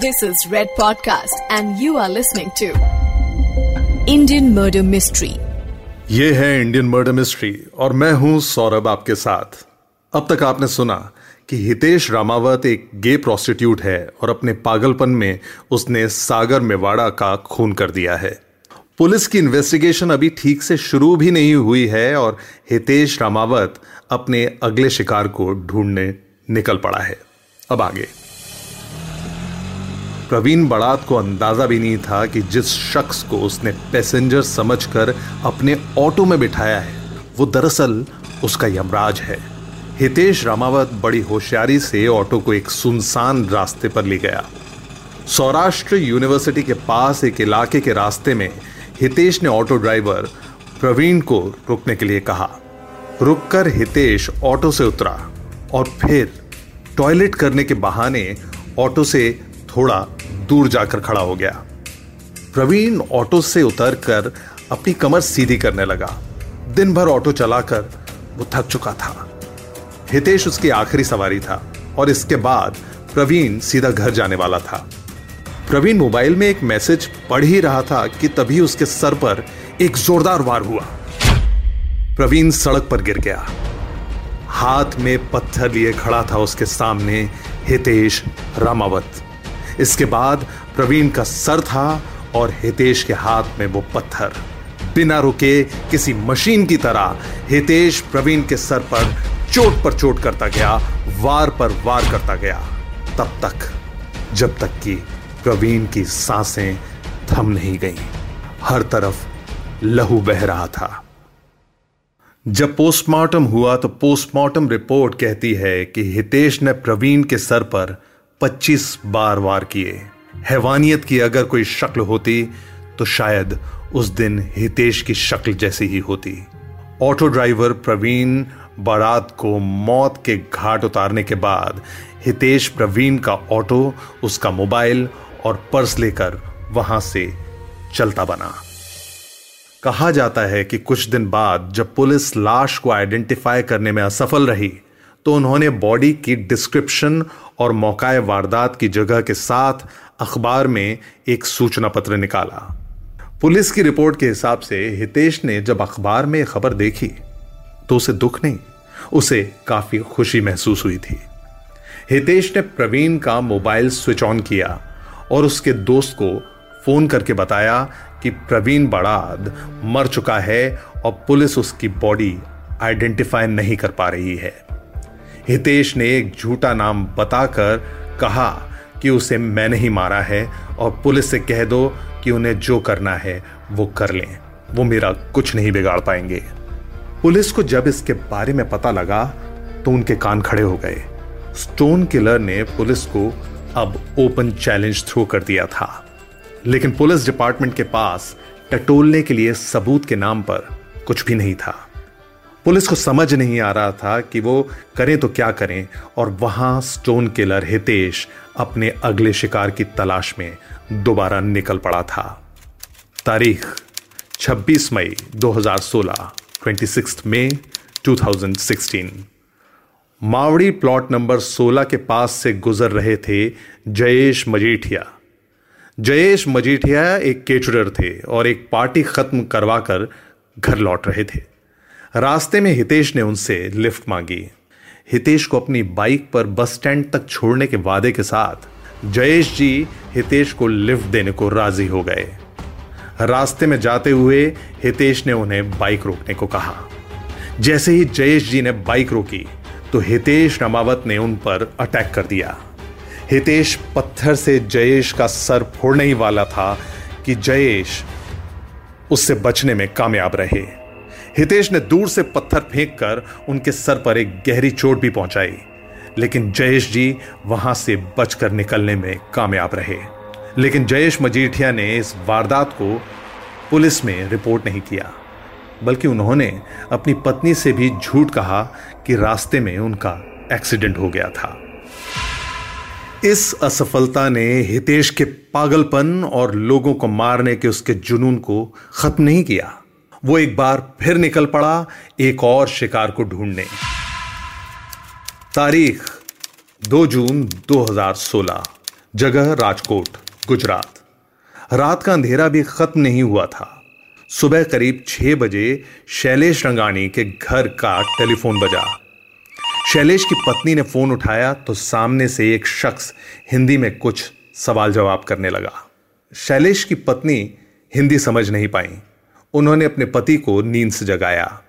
This is Red Podcast, and you are listening to Indian Murder Mystery. ये है Indian murder mystery और मैं हूँ सौरभ आपके साथ। अब तक आपने सुना कि हितेश रामावत एक गे प्रोस्टिट्यूट है और अपने पागलपन में उसने सागर मेवाड़ा का खून कर दिया है। पुलिस की इन्वेस्टिगेशन अभी ठीक से शुरू भी नहीं हुई है और हितेश रामावत अपने अगले शिकार को ढूँढने निकल पड़ा है। अब आगे। प्रवीण बड़ात को अंदाज़ा भी नहीं था कि जिस शख्स को उसने पैसेंजर समझकर अपने ऑटो में बिठाया है, वो दरअसल उसका यमराज है। हितेश रामावत बड़ी होशियारी से ऑटो को एक सुनसान रास्ते पर ले गया। सौराष्ट्र यूनिवर्सिटी के पास एक इलाके के रास्ते में हितेश ने ऑटो ड्राइवर प्रवीण को रुकने के लिए कहा। रुककर हितेश ऑटो से उतरा और फिर टॉयलेट करने के बहाने ऑटो से थोड़ा दूर जाकर खड़ा हो गया। प्रवीण ऑटो से उतरकर अपनी कमर सीधी करने लगा। दिन भर ऑटो चलाकर वो थक चुका था। हितेश उसकी आखिरी सवारी था और इसके बाद प्रवीण सीधा घर जाने वाला था। प्रवीण मोबाइल में एक मैसेज पढ़ ही रहा था कि तभी उसके सर पर एक जोरदार वार हुआ। प्रवीण सड़क पर गिर गया। हाथ में पत्थर लिए खड़ा था उसके सामने हितेश रामावत। इसके बाद प्रवीण का सर था और हितेश के हाथ में वो पत्थर। बिना रुके किसी मशीन की तरह हितेश प्रवीण के सर पर चोट पर चोट करता गया, वार पर वार करता गया। तब तक, जब तक कि प्रवीण की साँसें थम नहीं गईं, हर तरफ़ लहू बह रहा था। जब पोस्टमार्टम हुआ तो पोस्टमार्टम रिपोर्ट कहती है कि हितेश ने प्रवीण के सर पर 25 बार वार किए। हैवानियत की अगर कोई शक्ल होती तो शायद उस दिन हितेश की शक्ल जैसी ही होती। ऑटो ड्राइवर प्रवीण बारात को मौत के घाट उतारने के बाद, हितेश प्रवीण का ऑटो, उसका मोबाइल और पर्स लेकर वहाँ से चलता बना। कहा जाता है कि कुछ दिन बाद जब पुलिस लाश को आइडेंटिफाई करने में असफल रही तो उन्होंने बॉडी की डिस्क्रिप्शन और मौकाए वारदात की जगह के साथ अखबार में एक सूचना पत्र निकाला। पुलिस की रिपोर्ट के हिसाब से हितेश ने जब अखबार में खबर देखी तो उसे दुख नहीं, उसे काफ़ी खुशी महसूस हुई थी। हितेश ने प्रवीण का मोबाइल स्विच ऑन किया और उसके दोस्त को फ़ोन करके बताया कि प्रवीण बड़ाद मर चुका है और पुलिस उसकी बॉडी आइडेंटिफाई नहीं कर पा रही है। हितेश ने एक झूठा नाम बताकर कहा कि उसे मैंने ही मारा है और पुलिस से कह दो कि उन्हें जो करना है वो कर लें। वो मेरा कुछ नहीं बिगाड़ पाएँगे। पुलिस को जब इसके बारे में पता लगा तो उनके कान खड़े हो गए। स्टोन किलर ने पुलिस को अब ओपन चैलेंज थ्रो कर दिया था। लेकिन पुलिस डिपार्टमेंट के पास टटोलने के लिए सबूत के नाम पर कुछ भी नहीं था। पुलिस को समझ नहीं आ रहा था कि वो करें तो क्या करें। और वहाँ स्टोन किलर हितेश अपने अगले शिकार की तलाश में दोबारा निकल पड़ा था। तारीख 26 मई 2016 26 मई 2016 मावड़ी प्लॉट नंबर 16 के पास से गुजर रहे थे जयेश मजीठिया। जयेश मजीठिया एक केचुरर थे और एक पार्टी खत्म करवाकर घर लौट रहे थे। रास्ते में हितेश ने उनसे लिफ्ट मांगी। हितेश को अपनी बाइक पर बस स्टैंड तक छोड़ने के वादे के साथ जयेश जी हितेश को लिफ्ट देने को राज़ी हो गए। रास्ते में जाते हुए हितेश ने उन्हें बाइक रोकने को कहा। जैसे ही जयेश जी ने बाइक रोकी तो हितेश रमावत ने उन पर अटैक कर दिया। हितेश पत्थर से जयेश का सर फोड़ने ही वाला था कि जयेश उससे बचने में कामयाब रहे। हितेश ने दूर से पत्थर फेंककर उनके सर पर एक गहरी चोट भी पहुंचाई। लेकिन जयेश जी वहाँ से बचकर निकलने में कामयाब रहे। लेकिन जयेश मजीठिया ने इस वारदात को पुलिस में रिपोर्ट नहीं किया, बल्कि उन्होंने अपनी पत्नी से भी झूठ कहा कि रास्ते में उनका एक्सीडेंट हो गया था। इस असफलता ने हितेश के पागलपन और लोगों को मारने के उसके जुनून को खत्म नहीं किया। वो एक बार फिर निकल पड़ा एक और शिकार को ढूँढने। तारीख 2 जून 2016 जगह राजकोट, गुजरात। रात का अंधेरा भी खत्म नहीं हुआ था। सुबह करीब छह बजे शैलेश रंगानी के घर का टेलीफोन बजा। शैलेश की पत्नी ने फ़ोन उठाया तो सामने से एक शख्स हिंदी में कुछ सवाल जवाब करने लगा। शैलेश की पत्नी हिंदी समझ नहीं पाई। उन्होंने अपने पति को नींद से जगाया।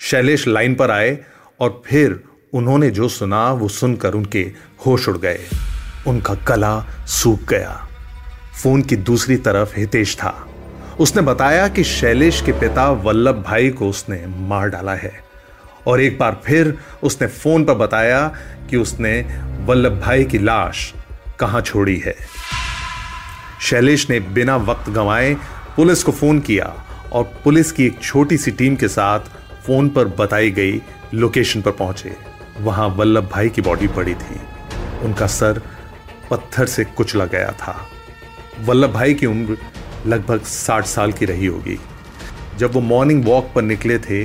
शैलेश लाइन पर आए और फिर उन्होंने जो सुना, वो सुनकर उनके होश उड़ गए। उनका गला सूख गया। फ़ोन की दूसरी तरफ़ हितेश था। उसने बताया कि शैलेश के पिता वल्लभ भाई को उसने मार डाला है। और एक बार फिर उसने फ़ोन पर बताया कि उसने वल्लभ भाई की लाश कहाँ छोड़ी है। शैलेश ने बिना वक्त गंवाए पुलिस को फ़ोन किया और पुलिस की एक छोटी सी टीम के साथ फ़ोन पर बताई गई लोकेशन पर पहुँचे। वहाँ वल्लभ भाई की बॉडी पड़ी थी। उनका सर पत्थर से कुचला गया था। वल्लभ भाई की उम्र लगभग साठ साल की रही होगी। जब वो मॉर्निंग वॉक पर निकले थे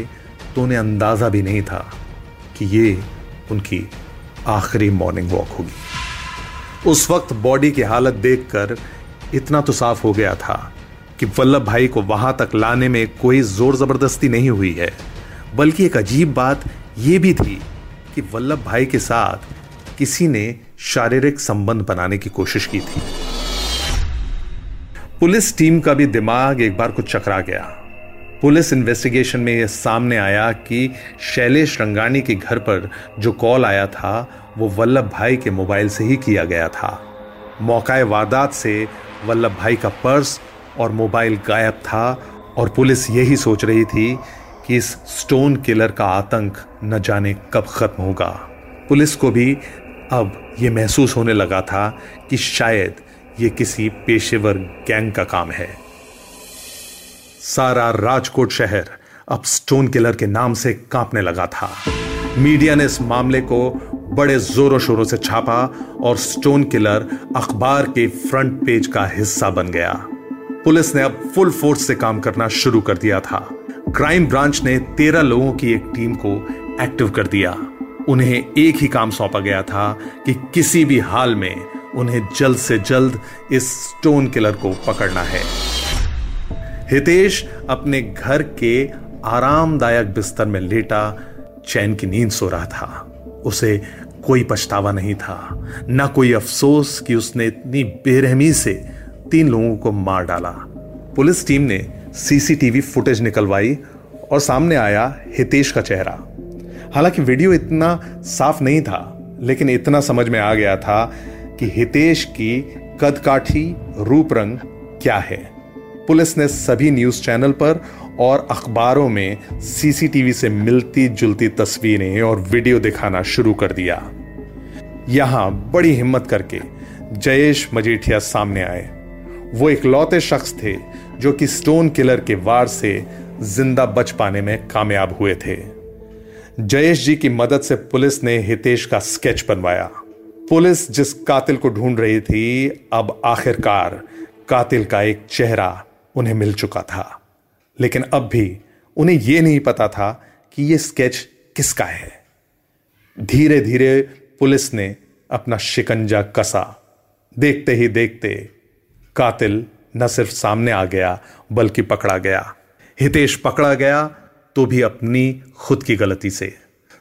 तो उन्हें अंदाज़ा भी नहीं था कि ये उनकी आखिरी मॉर्निंग वॉक होगी। उस वक्त बॉडी की हालत देखकर इतना तो साफ़ हो गया था कि वल्लभ भाई को वहाँ तक लाने में कोई ज़ोर ज़बरदस्ती नहीं हुई है। बल्कि एक अजीब बात यह भी थी कि वल्लभ भाई के साथ किसी ने शारीरिक संबंध बनाने की कोशिश की थी। पुलिस टीम का भी दिमाग एक बार कुछ चकरा गया। पुलिस इन्वेस्टिगेशन में यह सामने आया कि शैलेश रंगानी के घर पर जो कॉल आया था, वो वल्लभ भाई के मोबाइल से ही किया गया था। मौका वारदात से वल्लभ भाई का पर्स और मोबाइल गायब था और पुलिस यही सोच रही थी कि इस स्टोन किलर का आतंक न जाने कब खत्म होगा। पुलिस को भी अब यह महसूस होने लगा था कि शायद ये किसी पेशेवर गैंग का काम है। सारा राजकोट शहर अब स्टोन किलर के नाम से कांपने लगा था। मीडिया ने इस मामले को बड़े जोरों शोरों से छापा और स्टोन किलर अखबार के फ्रंट पेज का हिस्सा बन गया। पुलिस ने अब फुल फोर्स से काम करना शुरू कर दिया था। क्राइम ब्रांच ने तेरह लोगों की एक टीम को एक्टिव कर दिया। उन्हें एक ही काम सौंपा गया था कि किसी भी हाल में उन्हें जल्द से जल्द इस स्टोन किलर को पकड़ना है। हितेश अपने घर के आरामदायक बिस्तर में लेटा, चैन की नींद सो रहा था। उसे कोई पछतावा नहीं था। ना कोई अफसोस कि उसने इतनी बेरहमी से तीन लोगों को मार डाला। पुलिस टीम ने सीसीटीवी फुटेज निकलवाई और सामने आया हितेश का चेहरा। हालाँकि वीडियो इतना साफ़ नहीं था, लेकिन इतना समझ में आ गया था कि हितेश की कदकाठी रूप रंग क्या है। पुलिस ने सभी न्यूज़ चैनल पर और अखबारों में सीसीटीवी से मिलती जुलती तस्वीरें और वीडियो दिखाना शुरू कर दिया। यहाँ बड़ी हिम्मत करके जयेश मजीठिया सामने आए। वो एक लौते शख्स थे जो कि स्टोन किलर के वार से ज़िंदा बच पाने में कामयाब हुए थे। जयेश जी की मदद से पुलिस ने हितेश का स्केच बनवाया। पुलिस जिस कातिल को ढूंढ रही थी, अब आखिरकार कातिल का एक चेहरा उन्हें मिल चुका था। लेकिन अब भी उन्हें यह नहीं पता था कि यह स्केच किसका है। धीरे धीरे पुलिस ने अपना शिकंजा कसा। देखते ही देखते कातिल न सिर्फ़ सामने आ गया, बल्कि पकड़ा गया। हितेश पकड़ा गया तो भी अपनी खुद की गलती से।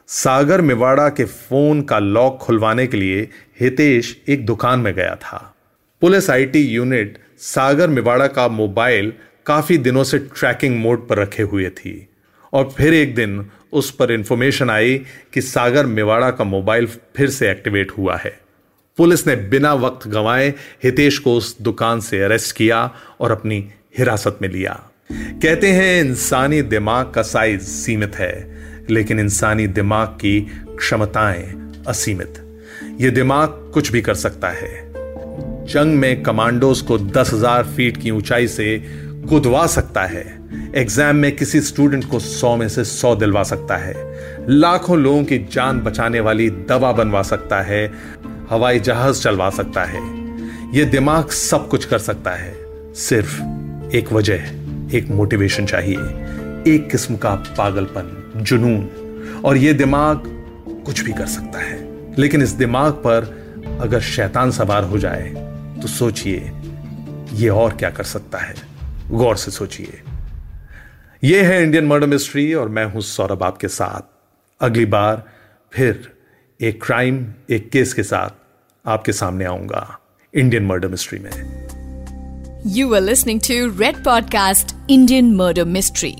सागर मेवाड़ा के फ़ोन का लॉक खुलवाने के लिए हितेश एक दुकान में गया था। Police IT unit Sagar Mewada का मोबाइल काफ़ी दिनों से ट्रैकिंग मोड पर रखे हुए थी। और फिर एक दिन उस पर इंफॉर्मेशन आई कि सागर मेवाड़ा का मोबाइल फिर से एक्टिवेट हुआ है। पुलिस ने बिना वक्त गंवाए हितेश को उस दुकान से अरेस्ट किया और अपनी हिरासत में लिया। कहते हैं, इंसानी दिमाग का साइज़ सीमित है, लेकिन इंसानी दिमाग की क्षमताएँ असीमित। यह दिमाग कुछ भी कर सकता है। जंग में कमांडोज को दस हज़ार फीट की ऊंचाई से कुदवा सकता है। एग्ज़ाम में किसी स्टूडेंट को सौ में से सौ दिलवा सकता है। लाखों लोगों की जान बचाने वाली दवा बनवा सकता है। हवाई जहाज़ चलवा सकता है। यह दिमाग सब कुछ कर सकता है। सिर्फ़ एक वजह, एक मोटिवेशन चाहिए। एक किस्म का पागलपन, जुनून, और यह दिमाग कुछ भी कर सकता है। लेकिन इस दिमाग पर अगर शैतान सवार हो जाए तो सोचिए, ये और क्या कर सकता है। गौर से सोचिए। यह है इंडियन मर्डर मिस्ट्री और मैं हूँ सौरभ आपके साथ। अगली बार फिर एक क्राइम एक केस के साथ आपके सामने आऊंगा इंडियन मर्डर मिस्ट्री में You were listening to Red Podcast Indian Murder Mystery.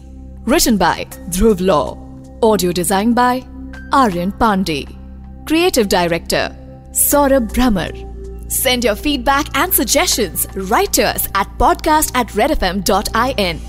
Written by Dhruv Law. Audio designed by Aryan Pandey. Creative Director Saurabh Brahmer. Send your feedback and suggestions right to us at podcast at redfm.in.